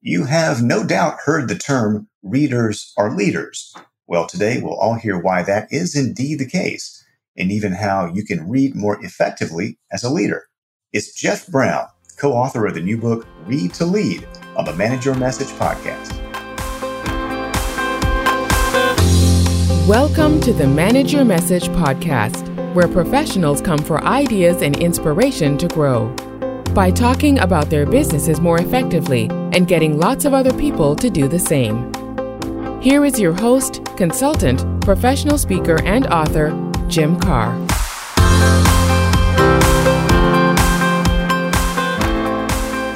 You have no doubt heard the term readers are leaders. Well, today we'll all hear why that is indeed the case and even how you can read more effectively as a leader. It's Jeff Brown, co author of the new book, Read to Lead, on the Manage Your Message podcast. Welcome to the Manage Your Message podcast, where professionals come for ideas and inspiration to grow by talking about their businesses more effectively and getting lots of other people to do the same. Here is your host, consultant, professional speaker, and author, Jim Karrh.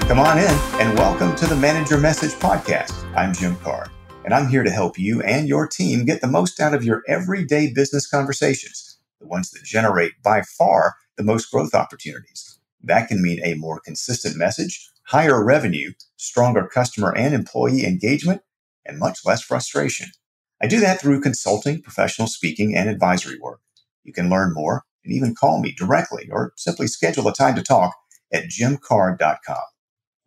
Come on in and welcome to the Manager Message podcast. I'm Jim Karrh, and I'm here to help you and your team get the most out of your everyday business conversations, the ones that generate by far the most growth opportunities. That can mean a more consistent message, higher revenue, stronger customer and employee engagement, and much less frustration. I do that through consulting, professional speaking, and advisory work. You can learn more and even call me directly or simply schedule a time to talk at jimkarrh.com.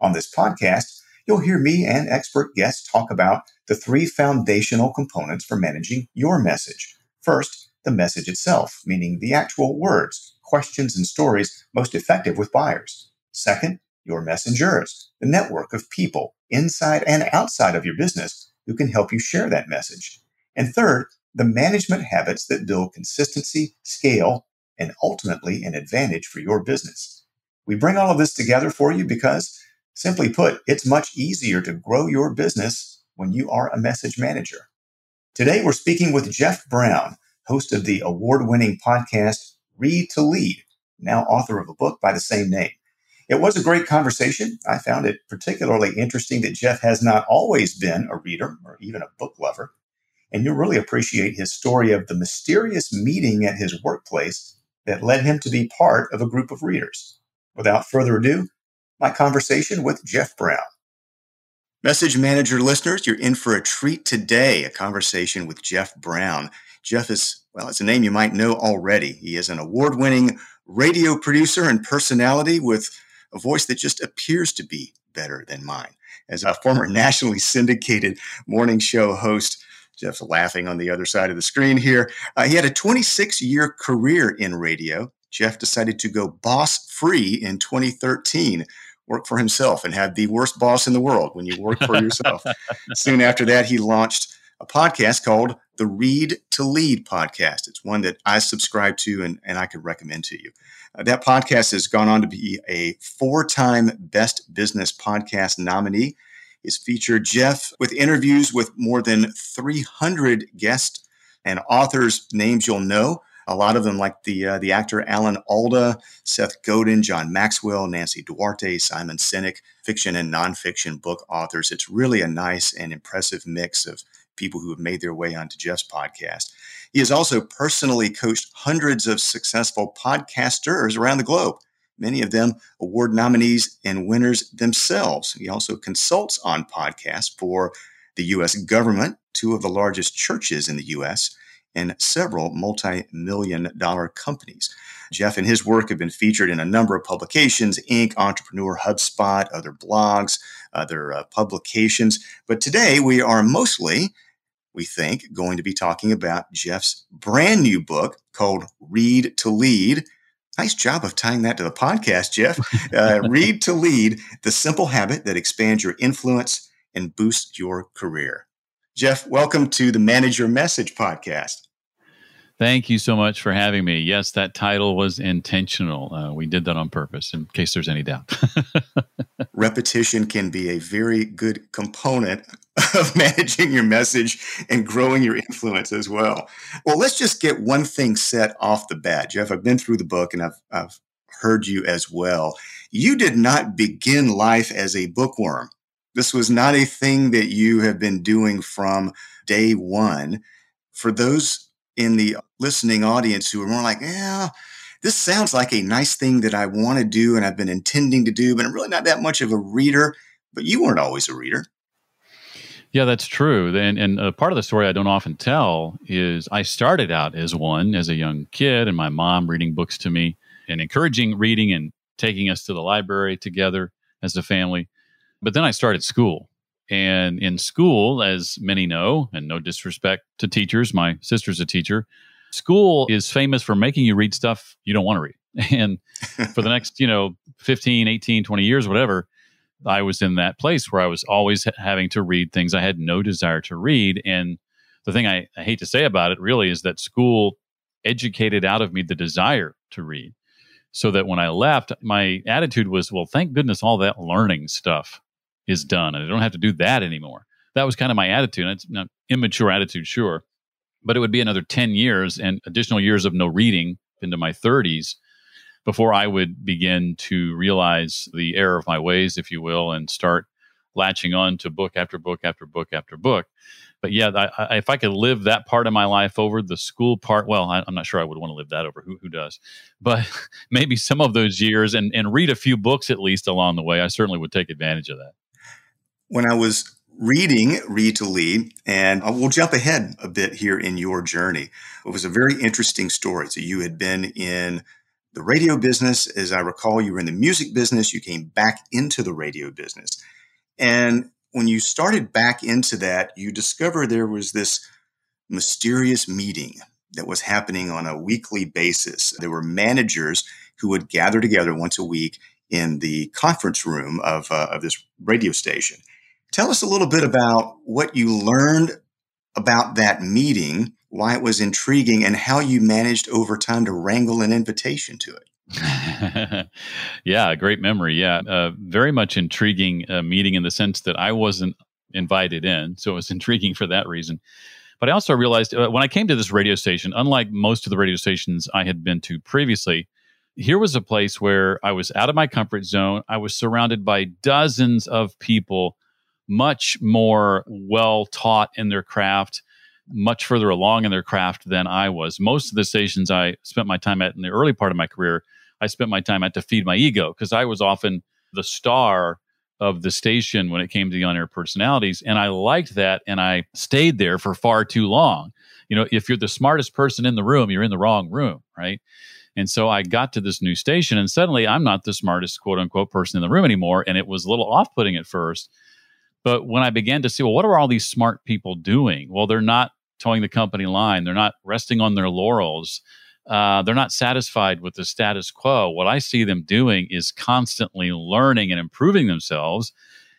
On this podcast, you'll hear me and expert guests talk about the three foundational components for managing your message. First, the message itself, meaning the actual words, questions, and stories most effective with buyers. Second, your messengers, the network of people inside and outside of your business who can help you share that message. And third, the management habits that build consistency, scale, and ultimately an advantage for your business. We bring all of this together for you because, simply put, it's much easier to grow your business when you are a message manager. Today, we're speaking with Jeff Brown, host of the award winning podcast Read to Lead, now author of a book by the same name. It was a great conversation. I found it particularly interesting that Jeff has not always been a reader or even a book lover. And you'll really appreciate his story of the mysterious meeting at his workplace that led him to be part of a group of readers. Without further ado, my conversation with Jeff Brown. Message Manager listeners, you're in for a treat today, a conversation with Jeff Brown. Jeff is, well, it's a name you might know already. He is an award winning radio producer and personality with a voice that just appears to be better than mine. As a former nationally syndicated morning show host, Jeff's laughing on the other side of the screen here. Uh, he had a 26 year career in radio. Jeff decided to go boss free in 2013, work for himself, and have the worst boss in the world when you work for yourself. Soon after that, he launched a podcast called the Read to Lead podcast. It's one that I subscribe to and, and I could recommend to you. Uh, that podcast has gone on to be a four time Best Business Podcast nominee. It's featured Jeff with interviews with more than 300 guests and authors' names you'll know. A lot of them, like the uh, the actor Alan Alda, Seth Godin, John Maxwell, Nancy Duarte, Simon Sinek, fiction and nonfiction book authors. It's really a nice and impressive mix of people who have made their way onto Jeff's podcast. He has also personally coached hundreds of successful podcasters around the globe, many of them award nominees and winners themselves. He also consults on podcasts for the U.S. government, two of the largest churches in the U.S., and several multi million dollar companies. Jeff and his work have been featured in a number of publications Inc., Entrepreneur, HubSpot, other blogs, other uh, publications. But today we are mostly we think, going to be talking about Jeff's brand new book called Read to Lead. Nice job of tying that to the podcast, Jeff. Uh, Read to Lead, the simple habit that expands your influence and boosts your career. Jeff, welcome to the Manage Your Message podcast. Thank you so much for having me. Yes, that title was intentional. Uh, we did that on purpose, in case there's any doubt. Repetition can be a very good component of managing your message and growing your influence as well. Well, let's just get one thing set off the bat. Jeff, I've been through the book and I've, I've heard you as well. You did not begin life as a bookworm. This was not a thing that you have been doing from day one. For those in the listening audience who are more like, yeah, this sounds like a nice thing that I want to do and I've been intending to do, but I'm really not that much of a reader. But you weren't always a reader. Yeah, that's true. And, and part of the story I don't often tell is I started out as one as a young kid, and my mom reading books to me and encouraging reading and taking us to the library together as a family. But then I started school And in school, as many know, and no disrespect to teachers, my sister's a teacher, school is famous for making you read stuff you don't want to read. And for the next, you know, 15, 18, 20 years, whatever, I was in that place where I was always having to read things I had no desire to read. And the thing I, I hate to say about it really is that school educated out of me the desire to read. So that when I left, my attitude was, well, thank goodness all that learning stuff is done and I don't have to do that anymore. That was kind of my attitude. It's not immature attitude, sure, but it would be another 10 years and additional years of no reading into my 30s before I would begin to realize the error of my ways, if you will, and start latching on to book after book after book after book. But yeah, I, I, if I could live that part of my life over the school part, well, I, am not sure I would want to live that over. Who, who does? But maybe some of those years and, and read a few books at least along the way, I certainly would take advantage of that. When I was reading Read to Lead, and we'll jump ahead a bit here in your journey. It was a very interesting story. So you had been in the radio business. As I recall, you were in the music business. You came back into the radio business. And when you started back into that, you discovered there was this mysterious meeting that was happening on a weekly basis. There were managers who would gather together once a week in the conference room of, uh, of this radio station. Tell us a little bit about what you learned about that meeting why it was intriguing, and how you managed over time to wrangle an invitation to it. yeah, great memory. Yeah, uh, very much intriguing uh, meeting in the sense that I wasn't invited in, so it was intriguing for that reason. But I also realized uh, when I came to this radio station, unlike most of the radio stations I had been to previously, here was a place where I was out of my comfort zone. I was surrounded by dozens of people, much more well taught in their craft much further along in their craft than I was. Most of the stations I spent my time at in the early part of my career, I spent my time at to feed my ego because I was often the star of the station when it came to the on air personalities. And I liked that and I stayed there for far too long. You know, if you're the smartest person in the room, you're in the wrong room, right? And so I got to this new station and suddenly I'm not the smartest quote unquote person in the room anymore. And it was a little off putting at first. But when I began to see, well, what are all these smart people doing? Well, they're not toeing the company line. They're not resting on their laurels. Uh, they're not satisfied with the status quo. What I see them doing is constantly learning and improving themselves.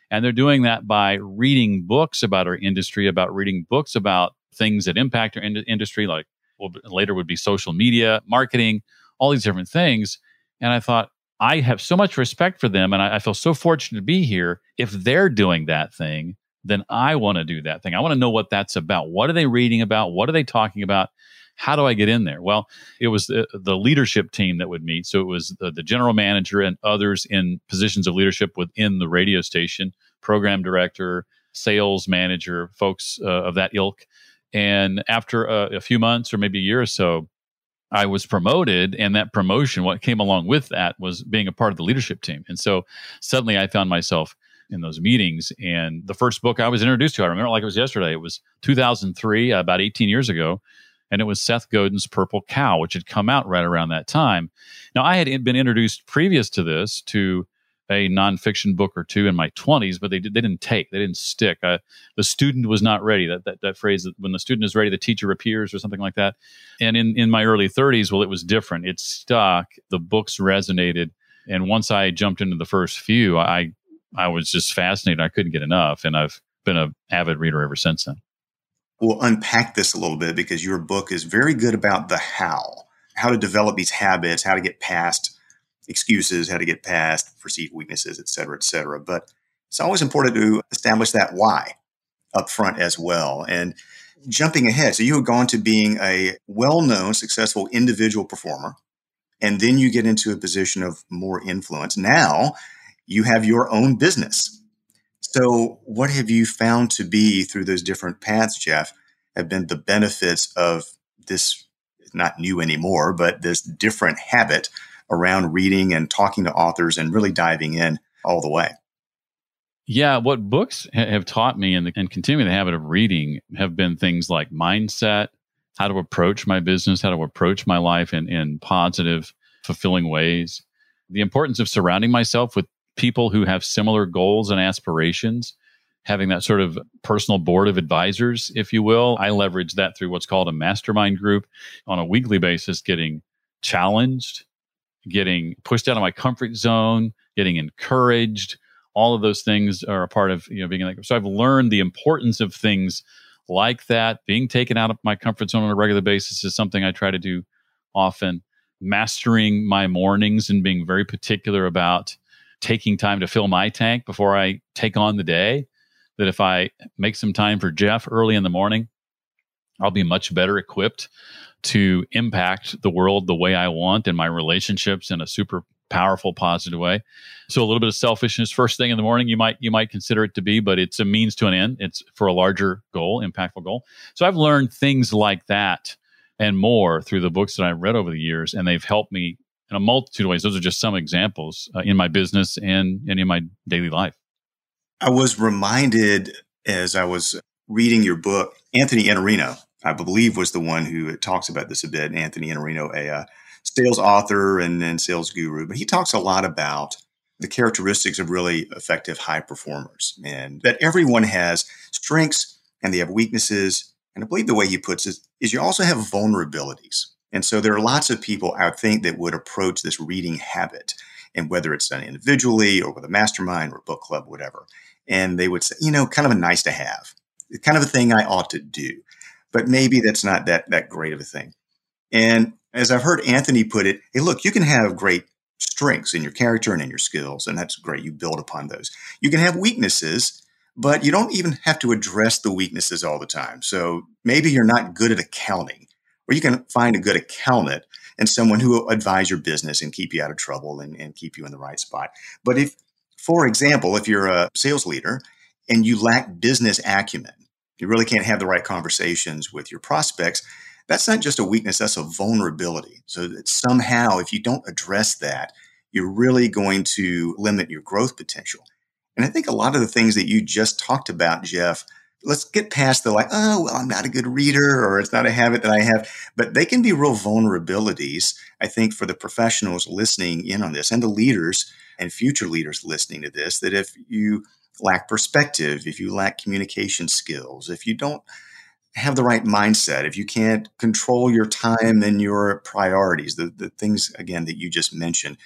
And they're doing that by reading books about our industry, about reading books about things that impact our in- industry, like well, later would be social media, marketing, all these different things. And I thought, I have so much respect for them and I, I feel so fortunate to be here. If they're doing that thing, then I want to do that thing. I want to know what that's about. What are they reading about? What are they talking about? How do I get in there? Well, it was the, the leadership team that would meet. So it was the, the, general manager and others in positions of leadership within the radio station, program director, sales manager, folks uh, of that ilk. And after a, a few months or maybe a year or so, I was promoted, and that promotion, what came along with that was being a part of the leadership team. And so suddenly I found myself in those meetings. And the first book I was introduced to, I remember like it was yesterday. It was 2003, uh, about 18 years ago, and it was Seth Godin's Purple Cow, which had come out right around that time. Now, I had been introduced previous to this to a nonfiction book or two in my 20s, but they, did, they didn't take, they didn't stick. The student was not ready. That, that, that phrase, that when the student is ready, the teacher appears, or something like that. And in, in my early 30s, well, it was different. It stuck. The books resonated. And once I jumped into the first few, I I was just fascinated. I couldn't get enough, and I've been an avid reader ever since then. We'll unpack this a little bit because your book is very good about the how, how to develop these habits, how to get past excuses, how to get past perceived weaknesses, et cetera, et cetera. But it's always important to establish that why up front as well. And jumping ahead, so you had gone to being a well known, successful individual performer, and then you get into a position of more influence. Now you have your own business. So, what have you found to be through those different paths, Jeff, have been the benefits of this, not new anymore, but this different habit around reading and talking to authors and really diving in all the way? Yeah, what books have taught me and, and continuing the habit of reading have been things like mindset, how to approach my business, how to approach my life in, in positive, fulfilling ways, the importance of surrounding myself with people who have similar goals and aspirations having that sort of personal board of advisors, if you will. I leverage that through what's called a mastermind group on a weekly basis, getting challenged, getting pushed out of my comfort zone, getting encouraged. All of those things are a part of you know being like. So I've learned the importance of things like that. Being taken out of my comfort zone on a regular basis is something I try to do often. Mastering my mornings and being very particular about taking time to fill my tank before I take on the day. That if I make some time for Jeff early in the morning, I'll be much better equipped to impact the world the way I want and my relationships in a super powerful positive way. So a little bit of selfishness first thing in the morning. You might you might consider it to be but it's a means to an end. It's for a larger goal impactful goal. So i've learned things like that and more through the books that i've read over the years and they've helped me in a multitude of ways. Those are just some examples uh, in my business and, and in my daily life. I was reminded as i was reading your book anthony iannarino I believe was the one who talks about this a bit. Anthony Iannarino, a uh, sales author and, and sales guru, but he talks a lot about the characteristics of really effective high performers and that everyone has strengths and they have weaknesses. And I believe the way he puts it is you also have vulnerabilities. And so there are lots of people I think that would approach this reading habit, and whether it's done individually or with a mastermind or a book club, whatever. And they would say, you know, kind of a nice to have, kind of a thing I ought to do but maybe that's not that that great of a thing. And as I've heard Anthony put it, hey, look, you can have great strengths in your character and in your skills, and that's great. You build upon those. You can have weaknesses, but you don't even have to address the weaknesses all the time. So maybe you're not good at accounting, or you can find a good accountant and someone who will advise your business and keep you out of trouble and, and keep you in the right spot. But if, for example, if you're a sales leader and you lack business acumen, you really can't have the right conversations with your prospects, that's not just a weakness, that's a vulnerability. So that somehow, if you don't address that, you're really going to limit your growth potential. And I think a lot of the things that you just talked about, Jeff, let's get past the like, oh, well, I'm not a good reader or it's not a habit that I have, but they can be real vulnerabilities, I think, for the professionals listening in on this and the leaders and future leaders listening to this, that if you lack perspective, if you lack communication skills, if you don't have the right mindset, if you can't control your time and your priorities, the, the things, again, that you just mentioned,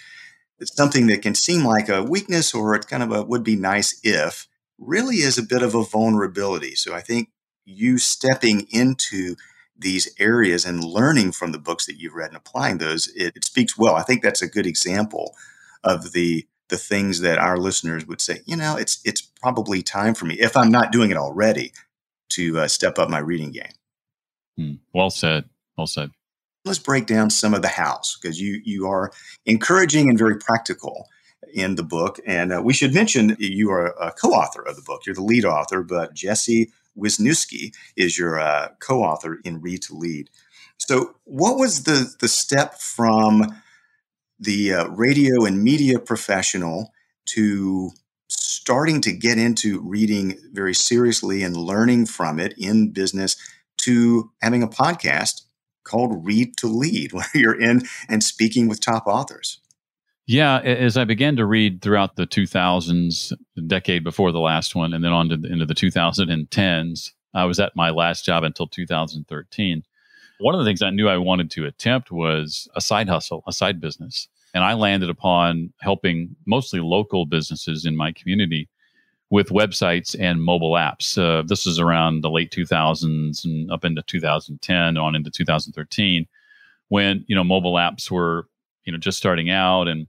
it's something that can seem like a weakness or it's kind of a would be nice if really is a bit of a vulnerability. So I think you stepping into these areas and learning from the books that you've read and applying those, it, it speaks well. I think that's a good example of the the things that our listeners would say, you know, it's it's probably time for me if I'm not doing it already to uh, step up my reading game. Hmm. Well said. Well said. Let's break down some of the hows because you you are encouraging and very practical in the book. And uh, we should mention you are a co-author of the book. You're the lead author, but Jesse Wisniewski is your uh, co-author in Read to Lead. So, what was the the step from the uh, radio and media professional to starting to get into reading very seriously and learning from it in business to having a podcast called Read to Lead, where you're in and speaking with top authors. Yeah, as I began to read throughout the 2000s, the decade before the last one, and then on to the, into the 2010s, I was at my last job until 2013 one of the things I knew I wanted to attempt was a side hustle, a side business. And I landed upon helping mostly local businesses in my community with websites and mobile apps. Uh, this was around the late 2000s and up into 2010 on into 2013 when, you know, mobile apps were, you know, just starting out and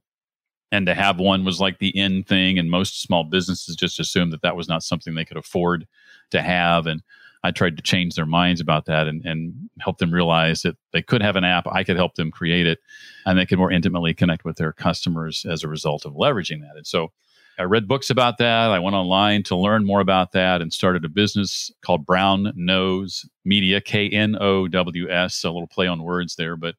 and to have one was like the end thing and most small businesses just assumed that that was not something they could afford to have and I tried to change their minds about that and, and help them realize that they could have an app. I could help them create it and they could more intimately connect with their customers as a result of leveraging that. And so I read books about that. I went online to learn more about that and started a business called Brown Knows Media, K N O W S, a little play on words there, but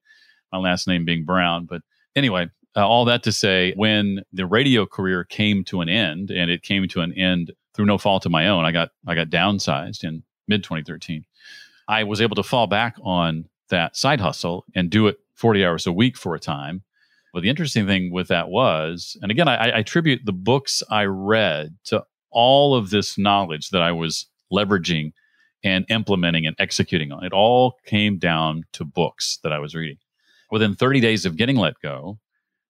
my last name being Brown. But anyway, uh, all that to say, when the radio career came to an end, and it came to an end through no fault of my own, I got I got downsized in mid 2013, I was able to fall back on that side hustle and do it 40 hours a week for a time. But the interesting thing with that was, and again, I, I attribute the books I read to all of this knowledge that I was leveraging and implementing and executing on. It all came down to books that I was reading. Within 30 days of getting let go,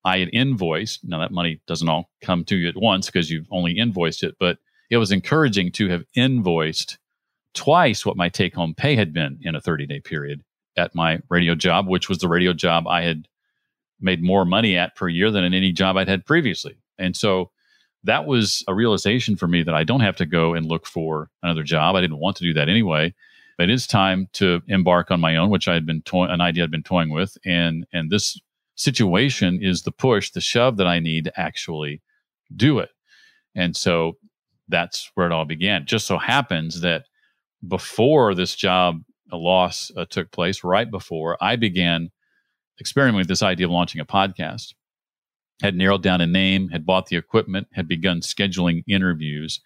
I had invoiced. Now, that money doesn't all come to you at once because you've only invoiced it, but it was encouraging to have invoiced twice what my take home pay had been in a 30 day period at my radio job, which was the radio job I had made more money at per year than in any job I'd had previously. And so that was a realization for me that I don't have to go and look for another job. I didn't want to do that anyway. But it is time to embark on my own, which I had been an idea I'd been toying with, and and this situation is the push, the shove that I need to actually do it. And so that's where it all began. Just so happens that before this job loss uh, took place, right before I began experimenting with this idea of launching a podcast had narrowed down a name, had bought the equipment, had begun scheduling interviews.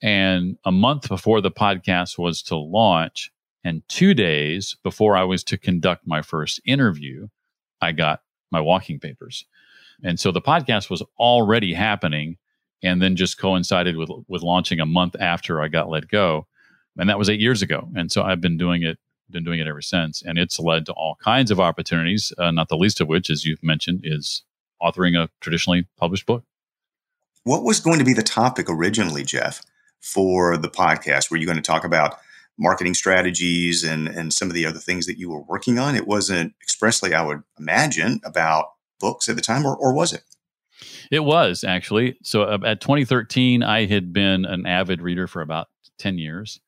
And a month before the podcast was to launch, and two days before I was to conduct my first interview, I got my walking papers. And so the podcast was already happening and then just coincided with with launching a month after I got let go. And that was 8 years ago. And so I've been doing it been doing it ever since and it's led to all kinds of opportunities, uh, not the least of which as you've mentioned is authoring a traditionally published book. What was going to be the topic originally, Jeff, for the podcast? Were you going to talk about marketing strategies and, and some of the other things that you were working on? It wasn't expressly, I would imagine, about books at the time, or, or was it? It was actually. So uh, at 2013, I had been an avid reader for about 10 years.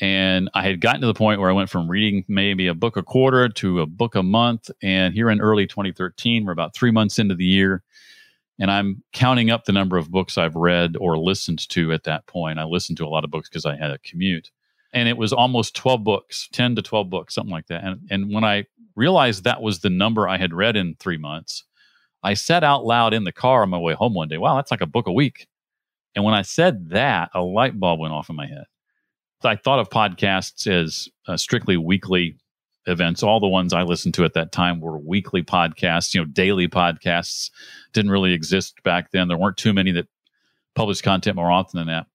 And I had gotten to the point where I went from reading maybe a book a quarter to a book a month. And here in early 2013, we're about three months into the year. And I'm counting up the number of books I've read or listened to at that point. I listened to a lot of books because I had a commute. And it was almost 12 books, 10 to 12 books, something like that. And, and when I realized that was the number I had read in three months, I said out loud in the car on my way home one day, wow, that's like a book a week. And when I said that, a light bulb went off in my head. I thought of podcasts as uh, strictly weekly events. All the ones I listened to at that time were weekly podcasts. You know, daily podcasts didn't really exist back then. There weren't too many that published content more often than that.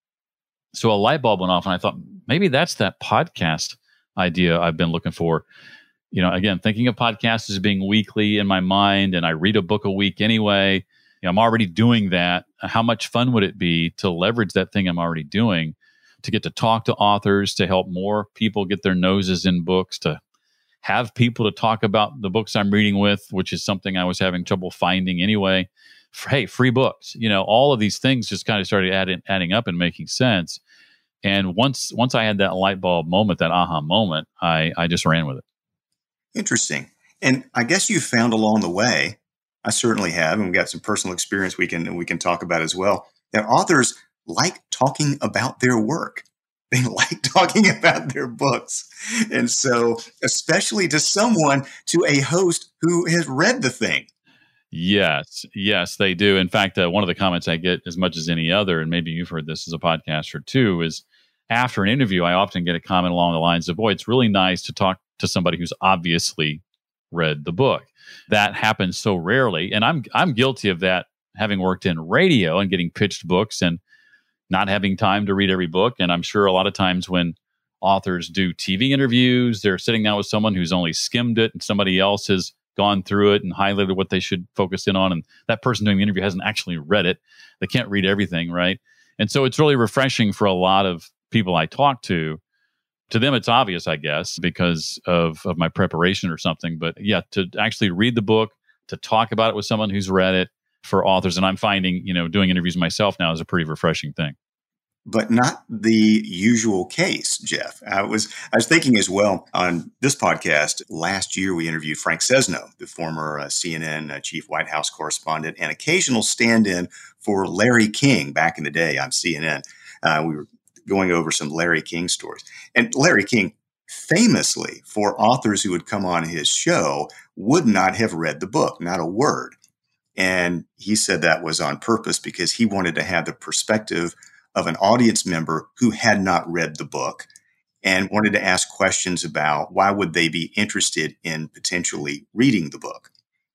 So a light bulb went off, and I thought maybe that's that podcast idea I've been looking for. You know, again, thinking of podcasts as being weekly in my mind, and I read a book a week anyway. You know, I'm already doing that. How much fun would it be to leverage that thing I'm already doing? To get to talk to authors, to help more people get their noses in books, to have people to talk about the books I'm reading with, which is something I was having trouble finding anyway. Hey, free books. You know, all of these things just kind of started adding, adding up and making sense. And once once I had that light bulb moment, that aha moment, I, I just ran with it. Interesting. And I guess you found along the way, I certainly have, and we've got some personal experience we can we can talk about as well, that authors like talking about their work. They like talking about their books. And so, especially to someone, to a host who has read the thing. Yes, yes, they do. In fact, uh, one of the comments I get as much as any other, and maybe you've heard this as a podcaster too, is after an interview, I often get a comment along the lines of, Boy, it's really nice to talk to somebody who's obviously read the book. That happens so rarely. And I'm I'm guilty of that having worked in radio and getting pitched books and not having time to read every book. And I'm sure a lot of times when authors do TV interviews, they're sitting down with someone who's only skimmed it and somebody else has gone through it and highlighted what they should focus in on. And that person doing the interview hasn't actually read it. They can't read everything, right? And so it's really refreshing for a lot of people I talk to. To them, it's obvious, I guess, because of, of my preparation or something. But yeah, to actually read the book, to talk about it with someone who's read it, for authors. And I'm finding, you know, doing interviews myself now is a pretty refreshing thing. But not the usual case, Jeff. I was I was thinking as well on this podcast last year. We interviewed Frank Sesno, the former uh, CNN uh, chief White House correspondent and occasional stand-in for Larry King back in the day on CNN. Uh, we were going over some Larry King stories, and Larry King famously for authors who would come on his show would not have read the book, not a word. And he said that was on purpose because he wanted to have the perspective of an audience member who had not read the book and wanted to ask questions about why would they be interested in potentially reading the book.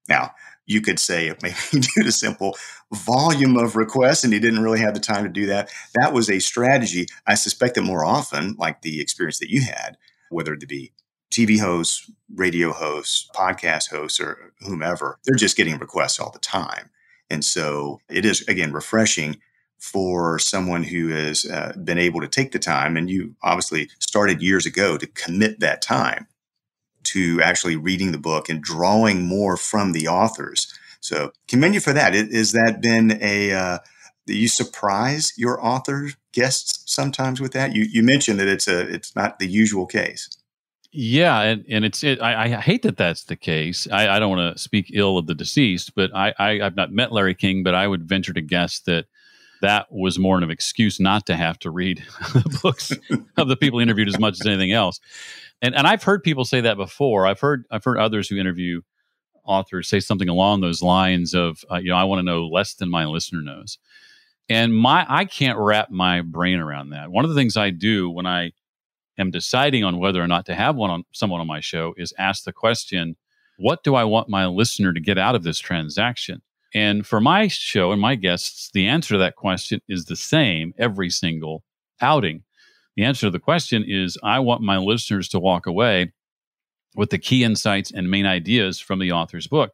Now, you could say maybe due to simple volume of requests and he didn't really have the time to do that. That was a strategy. I suspect that more often, like the experience that you had, whether it be TV hosts, radio hosts, podcast hosts, or whomever, they're just getting requests all the time. And so it is, again, refreshing for someone who has uh, been able to take the time. And you obviously started years ago to commit that time to actually reading the book and drawing more from the authors. So commend you for that. Is that been a, uh, you surprise your author guests sometimes with that? You, you mentioned that it's a, it's not the usual case. Yeah, and, and it's it, I, I, hate that that's the case. I, I don't want to speak ill of the deceased, but I, I I've not met Larry King, but I would venture to guess that that was more of an excuse not to have to read the books of the people interviewed as much as anything else. And and I've heard people say that before. I've heard I've heard others who interview authors say something along those lines of uh, you know I want to know less than my listener knows. And my I can't wrap my brain around that. One of the things I do when I am deciding on whether or not to have one on someone on my show is ask the question, what do I want my listener to get out of this transaction? And for my show and my guests, the answer to that question is the same every single outing. The answer to the question is I want my listeners to walk away with the key insights and main ideas from the author's book.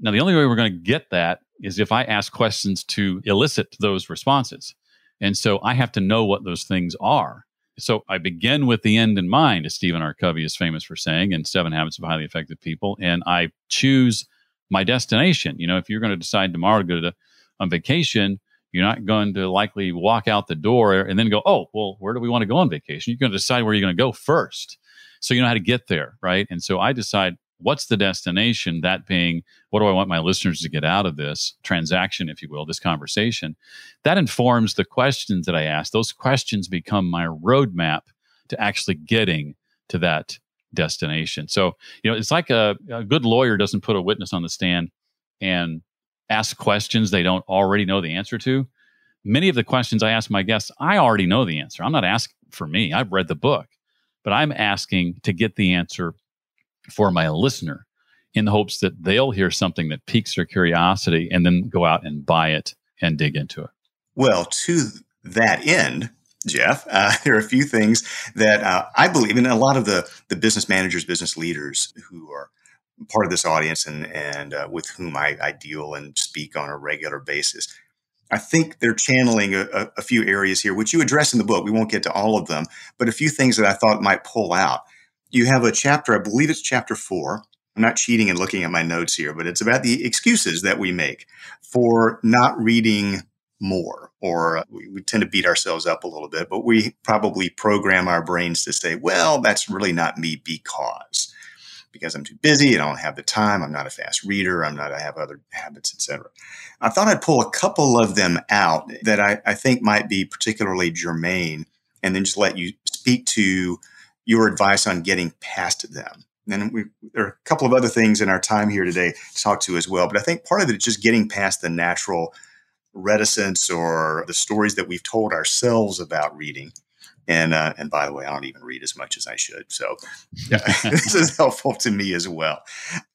Now, the only way we're going to get that is if I ask questions to elicit those responses. And so I have to know what those things are. So I begin with the end in mind, as Stephen R. Covey is famous for saying in Seven Habits of Highly Effective People. And I choose my destination. You know, if you're going to decide tomorrow to go to on vacation, you're not going to likely walk out the door and then go, oh, well, where do we want to go on vacation? You're going to decide where you're going to go first. So you know how to get there, right? And so I decide what's the destination, that being what do I want my listeners to get out of this transaction, if you will, this conversation. That informs the questions that I ask. Those questions become my roadmap to actually getting to that destination. So, you know, it's like a, a good lawyer doesn't put a witness on the stand and ask questions they don't already know the answer to. Many of the questions I ask my guests, I already know the answer. I'm not asking for me, I've read the book, but I'm asking to get the answer for my listener in the hopes that they'll hear something that piques their curiosity and then go out and buy it and dig into it. Well, to that end, Jeff, uh, there are a few things that uh, I believe in. A lot of the the business managers, business leaders who are part of this audience and and uh, with whom I, I, deal and speak on a regular basis. I think they're channeling a, a, a, few areas here, which you address in the book. We won't get to all of them, but a few things that I thought might pull out you have a chapter, I believe it's chapter four. I'm not cheating and looking at my notes here, but it's about the excuses that we make for not reading more, or we, we, tend to beat ourselves up a little bit, but we probably program our brains to say, well, that's really not me because because I'm too busy, I don't have the time, I'm not a fast reader, I'm not, I have other habits, etc. I thought I'd pull a couple of them out that I, I think might be particularly germane, and then just let you speak to your advice on getting past them. And we, there are a couple of other things in our time here today to talk to as well. But I think part of it is just getting past the natural reticence or the stories that we've told ourselves about reading. And uh, and by the way, I don't even read as much as I should. So yeah, this is helpful to me as well.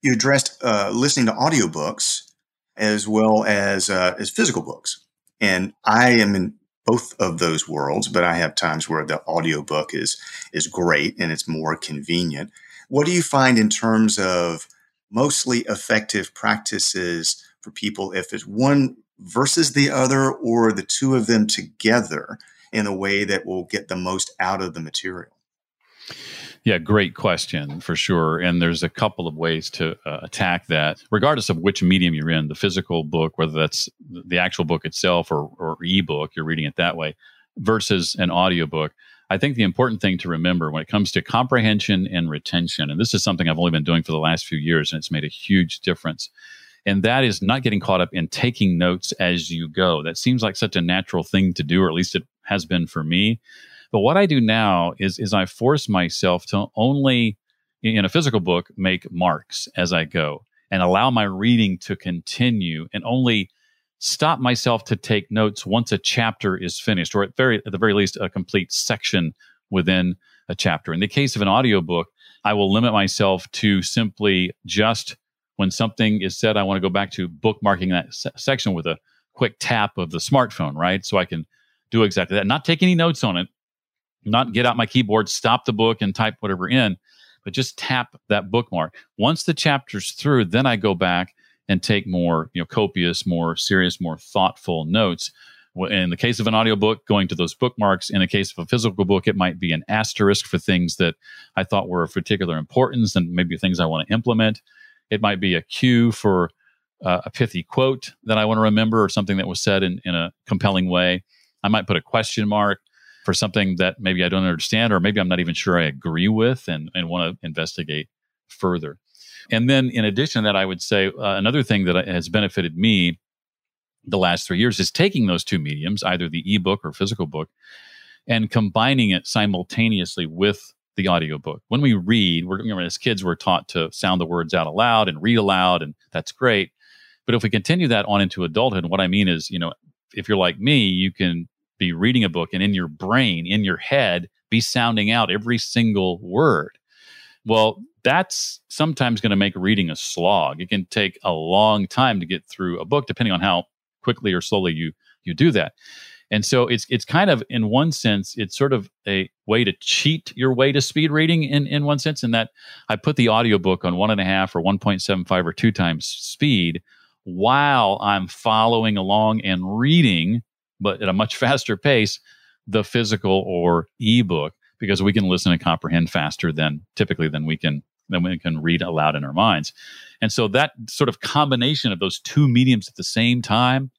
You addressed uh, listening to audiobooks as well as uh, as physical books. And I am in both of those worlds, but I have times where the audiobook is is great and it's more convenient. What do you find in terms of mostly effective practices for people if it's one versus the other or the two of them together in a way that will get the most out of the material? Yeah, great question for sure. And there's a couple of ways to uh, attack that, regardless of which medium you're in the physical book, whether that's the actual book itself or, or ebook, you're reading it that way, versus an audiobook. I think the important thing to remember when it comes to comprehension and retention, and this is something I've only been doing for the last few years, and it's made a huge difference. And that is not getting caught up in taking notes as you go. That seems like such a natural thing to do, or at least it has been for me. But what I do now is is I force myself to only in a physical book make marks as I go and allow my reading to continue and only stop myself to take notes once a chapter is finished or at very at the very least a complete section within a chapter. In the case of an audiobook, I will limit myself to simply just when something is said, I want to go back to bookmarking that se- section with a quick tap of the smartphone, right? So I can do exactly that. Not take any notes on it, not get out my keyboard, stop the book and type whatever in, but just tap that bookmark. Once the chapter's through, then I go back and take more, you know, copious, more serious, more thoughtful notes. In the case of an audiobook, going to those bookmarks. In the case of a physical book, it might be an asterisk for things that I thought were of particular importance and maybe things I want to implement. It might be a cue for uh, a pithy quote that I want to remember or something that was said in, in a compelling way. I might put a question mark for something that maybe I don't understand or maybe I'm not even sure I agree with and, and want to investigate further. And then, in addition to that, I would say uh, another thing that has benefited me the last three years is taking those two mediums, either the ebook or physical book, and combining it simultaneously with the audiobook. When we read, we're, as kids, we're taught to sound the words out aloud and read aloud, and that's great. But if we continue that on into adulthood, what I mean is, you know, if you're like me, you can be reading a book and in your brain, in your head, be sounding out every single word. Well, that's sometimes going to make reading a slog. It can take a long time to get through a book, depending on how quickly or slowly you you do that. And so it's it's kind of in one sense, it's sort of a way to cheat your way to speed reading in, in one sense, in that I put the audiobook on one and a half or 1.75 or two times speed while I'm following along and reading, but at a much faster pace, the physical or ebook, because we can listen and comprehend faster than typically than we can than we can read aloud in our minds. And so that sort of combination of those two mediums at the same time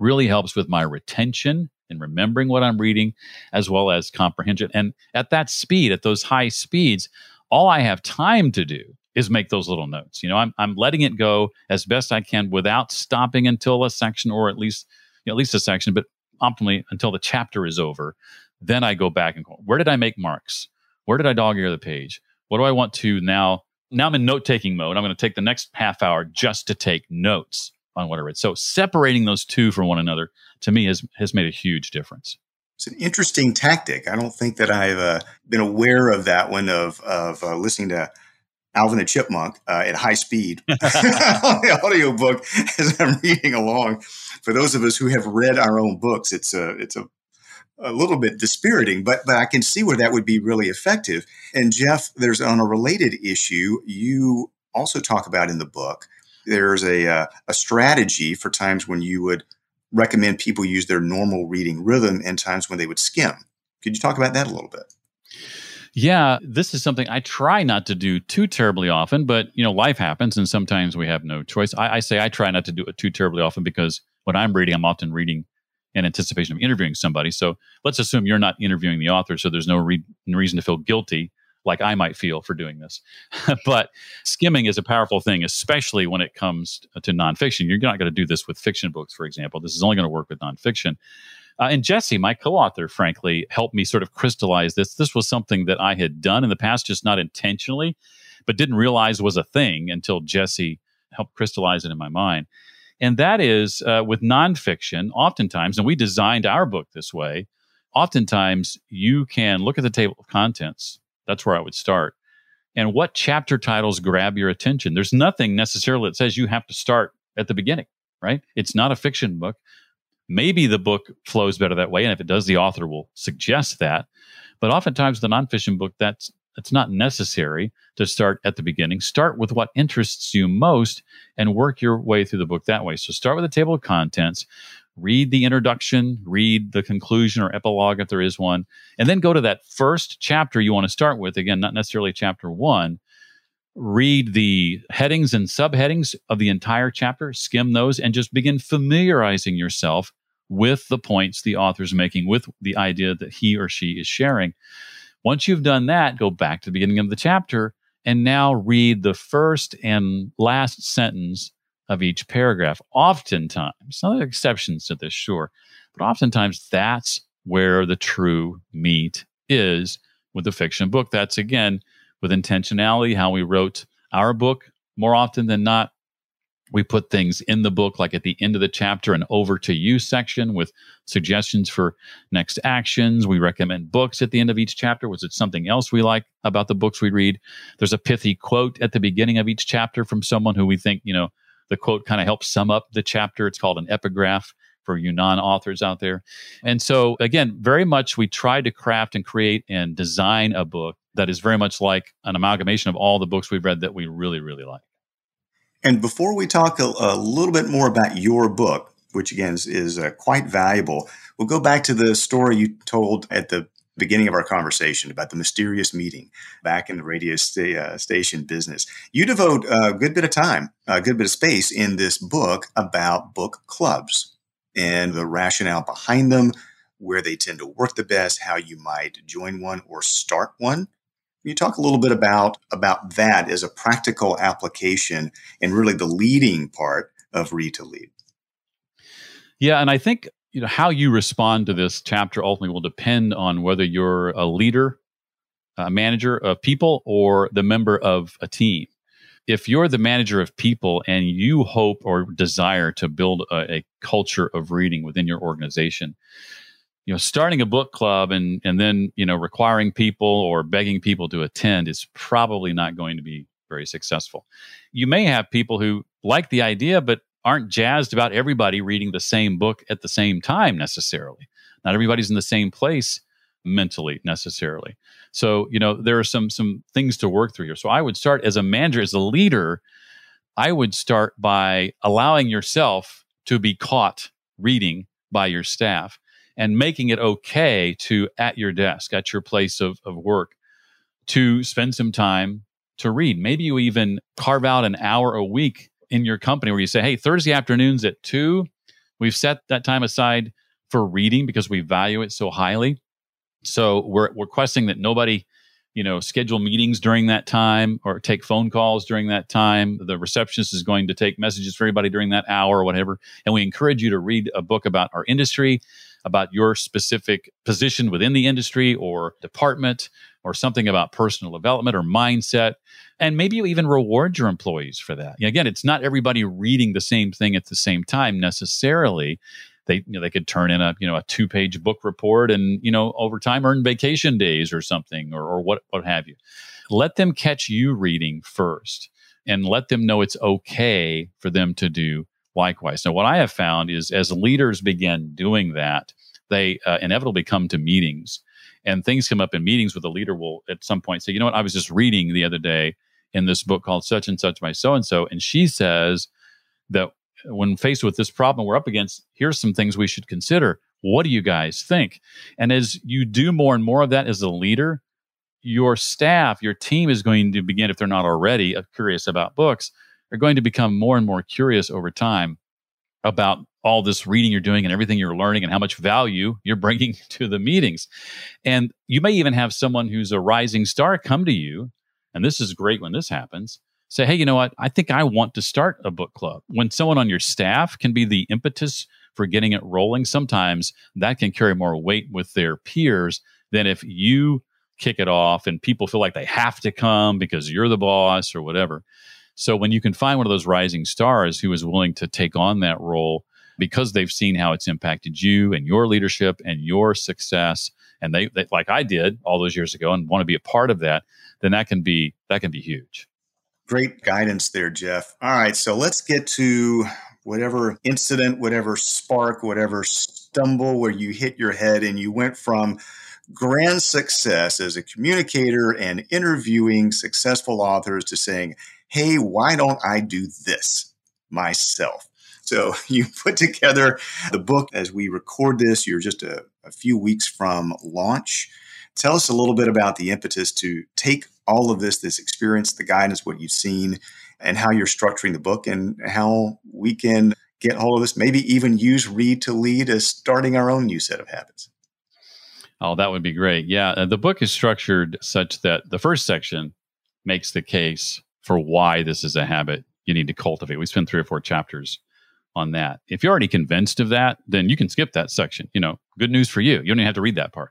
really helps with my retention and remembering what I'm reading, as well as comprehension. And at that speed, at those high speeds, all I have time to do is make those little notes. You know, I'm, I'm letting it go as best I can without stopping until a section or at least, at least a section, but optimally until the chapter is over. Then I go back and go, where did I make marks? Where did I dog ear the page? What do I want to now? Now I'm in note taking mode. I'm going to take the next half hour just to take notes on what I read. So separating those two from one another to me has has made a huge difference. It's an interesting tactic. I don't think that I've uh, been aware of that one of of uh, listening to Alvin the Chipmunk uh, at high speed on the audiobook as I'm reading along. For those of us who have read our own books, it's a it's a a little bit dispiriting, but but I can see where that would be really effective. And Jeff, there's on a related issue you also talk about in the book there's a, uh, a strategy for times when you would recommend people use their normal reading rhythm and times when they would skim. Could you talk about that a little bit? Yeah, this is something I try not to do too terribly often, but you know, life happens and sometimes we have no choice. I, I say I try not to do it too terribly often because when I'm reading, I'm often reading in anticipation of interviewing somebody. So let's assume you're not interviewing the author, so there's no re- reason to feel guilty like I might feel for doing this. but skimming is a powerful thing, especially when it comes to nonfiction. You're not going to do this with fiction books, for example. This is only going to work with nonfiction. Uh, and Jesse, my co author, frankly, helped me sort of crystallize this. This was something that I had done in the past, just not intentionally, but didn't realize was a thing until Jesse helped crystallize it in my mind. And that is uh, with nonfiction, oftentimes, and we designed our book this way, oftentimes you can look at the table of contents that's where I would start. And what chapter titles grab your attention? There's nothing necessarily that says you have to start at the beginning, right? It's not a fiction book. Maybe the book flows better that way. And if it does, the author will suggest that. But oftentimes, the nonfiction book, that's it's not necessary to start at the beginning. Start with what interests you most and work your way through the book that way. So start with a table of contents, read the introduction, read the conclusion or epilogue if there is one, and then go to that first chapter you want to start with. Again, not necessarily chapter one. Read the headings and subheadings of the entire chapter, skim those, and just begin familiarizing yourself with the points the author's making, with the idea that he or she is sharing. Once you've done that, go back to the beginning of the chapter and now read the first and last sentence of each paragraph. Oftentimes, some exceptions to this, sure, but oftentimes that's where the true meat is with the fiction book. That's again with intentionality, how we wrote our book more often than not. We put things in the book, like at the end of the chapter, an over to you section with suggestions for next actions. We recommend books at the end of each chapter. Was it something else we like about the books we read? There's a pithy quote at the beginning of each chapter from someone who we think, you know, the quote kind of helps sum up the chapter. It's called an epigraph for you non authors out there. And so, again, very much we try to craft and create and design a book that is very much like an amalgamation of all the books we've read that we really, really like. And before we talk a, a little bit more about your book, which again is, is uh, quite valuable, we'll go back to the story you told at the beginning of our conversation about the mysterious meeting back in the radio sta- uh, station business. You devote a good bit of time, a good bit of space in this book about book clubs and the rationale behind them, where they tend to work the best, how you might join one or start one. You talk a little bit about about that as a practical application and really the leading part of Read to Lead? Yeah, and I think you know how you respond to this chapter ultimately will depend on whether you're a leader, a manager of people, or the member of a team. If you're the manager of people and you hope or desire to build a, a culture of reading within your organization, you know starting a book club and and then you know requiring people or begging people to attend is probably not going to be very successful. You may have people who like the idea but aren't jazzed about everybody reading the same book at the same time necessarily. Not everybody's in the same place mentally necessarily. So you know there are some some things to work through here. So i would start as a manager as a leader i would start by allowing yourself to be caught reading by your staff and making it okay to at your desk at your place of, of work to spend some time to read. Maybe you even carve out an hour a week in your company where you say hey thursday afternoons at 2 we've set that time aside for reading because we value it so highly. So we're requesting that nobody you know schedule meetings during that time or take phone calls during that time. The receptionist is going to take messages for everybody during that hour or whatever. And we encourage you to read a book about our industry about your specific position within the industry or department or something about personal development or mindset. And maybe you even reward your employees for that. Again, it's not everybody reading the same thing at the same time necessarily. They, you know, they could turn in a you know a two page book report and you know over time earn vacation days or something or, or what what have you. Let them catch you reading first and let them know it's okay for them to do likewise. Now, what I have found is as leaders begin doing that, they uh, inevitably come to meetings and things come up in meetings where the leader will at some point say, you know what, I was just reading the other day in this book called Such and Such by So and so. And she says that when faced with this problem we're up against, here's some things we should consider. What do you guys think? And as you do more and more of that as a leader, your staff, your team is going to begin, if they're not already uh, curious about books, are going to become more and more curious over time about all this reading you're doing and everything you're learning and how much value you're bringing to the meetings. And you may even have someone who's a rising star come to you, and this is great when this happens. Say, hey, you know what? I think I want to start a book club. When someone on your staff can be the impetus for getting it rolling, sometimes that can carry more weight with their peers than if you kick it off and people feel like they have to come because you're the boss or whatever. So when you can find one of those rising stars who is willing to take on that role because they've seen how it's impacted you and your leadership and your success, and they, they like I did all those years ago and want to be a part of that, then that can be that can be huge. Great guidance there, Jeff. All right, so let's get to whatever incident, whatever spark, whatever stumble where you hit your head and you went from grand success as a communicator and interviewing successful authors to saying, hey, why don't I do this myself? So you put together the book as we record this. You're just a, a, few weeks from launch. Tell us a little bit about the impetus to take all of this, this experience, the guidance, what you've seen, and how you're structuring the book, and how we can get hold of this. Maybe even use Read to Lead as starting our own new set of habits. Oh, that would be great. Yeah. Uh, the book is structured such that the first section makes the case for why this is a habit you need to cultivate. We spend three or four chapters on that. If you're already convinced of that, then you can skip that section. You know, good news for you. You don't even have to read that part.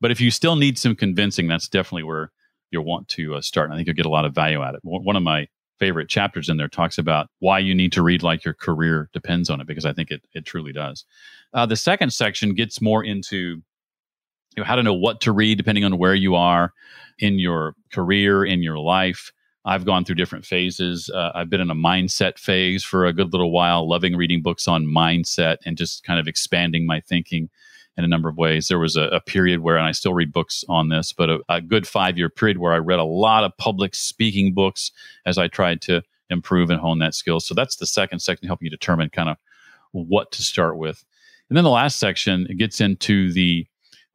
But if you still need some convincing, that's definitely where you'll want to uh, start. And I think you'll get a lot of value out of it. One of my favorite chapters in there talks about why you need to read like your career depends on it because I think it it truly does. Uh, the second section gets more into you know, how to know what to read depending on where you are in your career in your life. I've gone through different phases. Uh, I've been in a mindset phase for a good little while, loving reading books on mindset and just kind of expanding my thinking in a number of ways. There was a, a period where, and I still read books on this, but a, a good five year period where I read a lot of public speaking books as I tried to improve and hone that skill. So that's the second section, helping you determine kind of what to start with. And then the last section it gets into the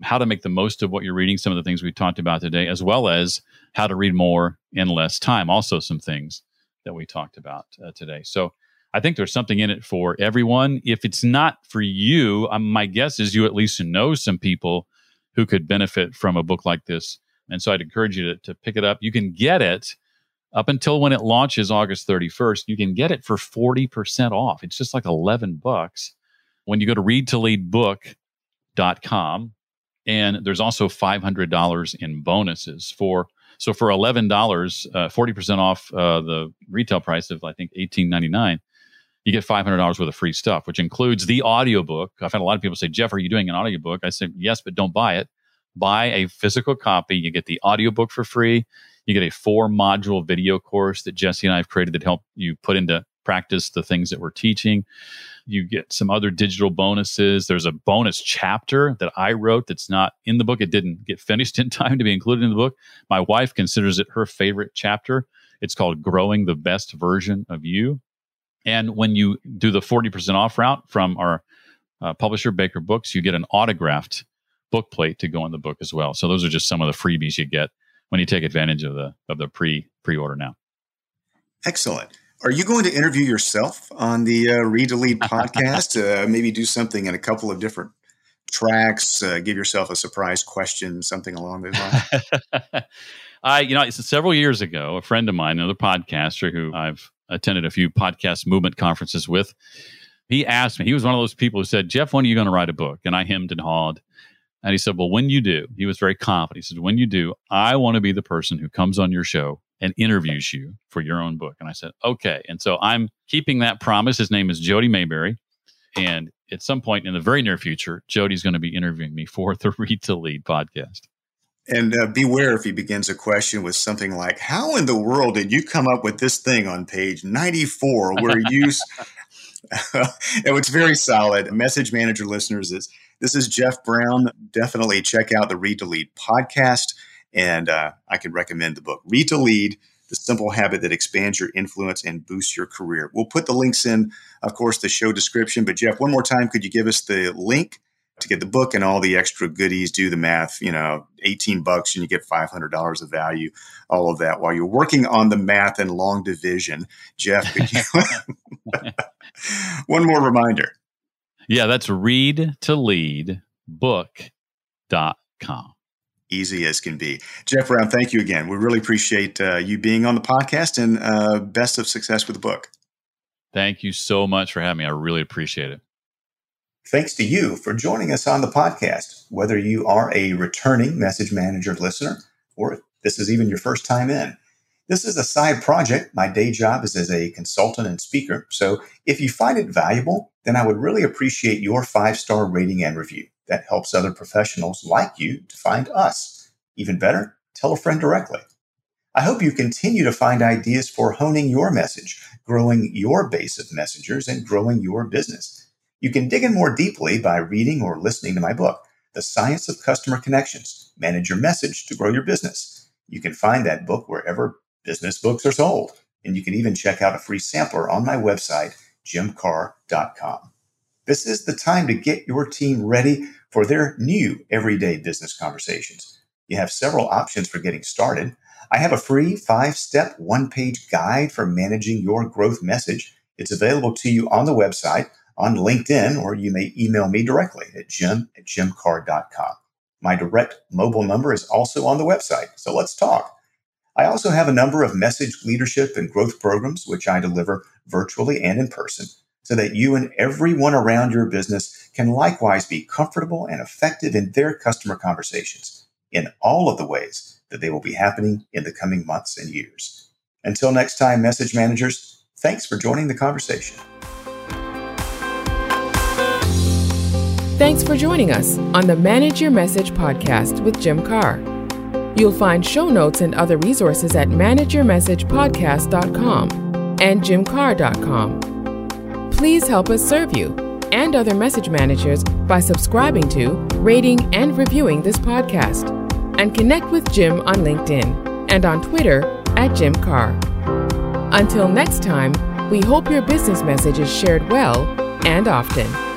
how to make the most of what you're reading, some of the things we've talked about today, as well as how to read more in less time. Also, some things that we talked about uh, today. So I think there's something in it for everyone. If it's not for you, um, my guess is you at least know some people who could benefit from a book like this. And so I'd encourage you to, to pick it up. You can get it up until when it launches August 31st. You can get it for 40% off. It's just like 11 bucks when you go to readtoleadbook.com. And there's also $500 in bonuses for so for $11, uh, 40% off uh, the retail price of I think $18.99 you get $500 worth of free stuff, which includes the audiobook. I've had a lot of people say, Jeff, are you doing an audiobook? I said, yes, but don't buy it. Buy a physical copy. You get the audiobook for free. You get a four module video course that Jesse and I have created that help you put into practice the things that we're teaching. You get some other digital bonuses. There's a bonus chapter that I wrote that's not in the book. It didn't get finished in time to be included in the book. My wife considers it her favorite chapter. It's called Growing the Best Version of You. And when you do the 40% off route from our uh, publisher, Baker Books, you get an autographed book plate to go in the book as well. So those are just some of the freebies you get when you take advantage of the of the pre pre order now. Excellent. Are you going to interview yourself on the uh, Read to Lead podcast? uh, maybe do something in a couple of different tracks. Uh, give yourself a surprise question, something along those lines. I, you know, several years ago, a friend of mine, another podcaster who I've attended a few podcast movement conferences with. He asked me, he was one of those people who said, Jeff, when are you going to write a book? And I hemmed and hawed. And he said, Well, when you do, he was very confident. He said, When you do, I want to be the person who comes on your show and interviews you for your own book. And I said, Okay. And so I'm keeping that promise. His name is Jody Maberry. And at some point in the very near future, Jody's going to be interviewing me for the Read to Lead podcast. And uh, beware if he begins a question with something like, How in the world did you come up with this thing on page 94 where you. it's very solid. Message Manager listeners, is this is Jeff Brown. Definitely check out the Read to Lead podcast. And uh, I can recommend the book, Read to Lead The Simple Habit That Expands Your Influence and Boosts Your Career. We'll put the links in, of course, the show description. But Jeff, one more time, could you give us the link to get the book and all the extra goodies, do the math, you know, 18 bucks and you get $500 of value, all of that while you're working on the math and long division. Jeff, you, one more reminder. Yeah, that's read to lead book.com. Easy as can be. Jeff Brown, thank you again. We really appreciate uh, you being on the podcast and uh, best of success with the book. Thank you so much for having me. I really appreciate it. Thanks to you for joining us on the podcast, whether you are a returning message manager listener or this is even your first time in. This is a side project. My day job is as a consultant and speaker. So if you find it valuable, then I would really appreciate your five star rating and review. That helps other professionals like you to find us. Even better, tell a friend directly. I hope you continue to find ideas for honing your message, growing your base of messengers, and growing your business. You can dig in more deeply by reading or listening to my book, The Science of Customer Connections Manage Your Message to Grow Your Business. You can find that book wherever business books are sold. And you can even check out a free sampler on my website, jimkarrh.com. This is the time to get your team ready for their new everyday business conversations. You have several options for getting started. I have a free five step, one page guide for managing your growth message. It's available to you on the website on LinkedIn, or you may email me directly at jim at jimkarrh.com. My direct mobile number is also on the website, so let's talk. I also have a number of message leadership and growth programs, which I deliver virtually and in person, so that you and everyone around your business can likewise be comfortable and effective in their customer conversations in all of the ways that they will be happening in the coming months and years. Until next time, message managers, thanks for joining the conversation. Thanks for joining us on the Manage Your Message podcast with Jim Karrh. You'll find show notes and other resources at manageyourmessagepodcast.com and jimkarrh.com. Please help us serve you and other message managers by subscribing to, rating, and reviewing this podcast. And connect with Jim on LinkedIn and on Twitter at Jim Karrh. Until next time, we hope your business message is shared well and often.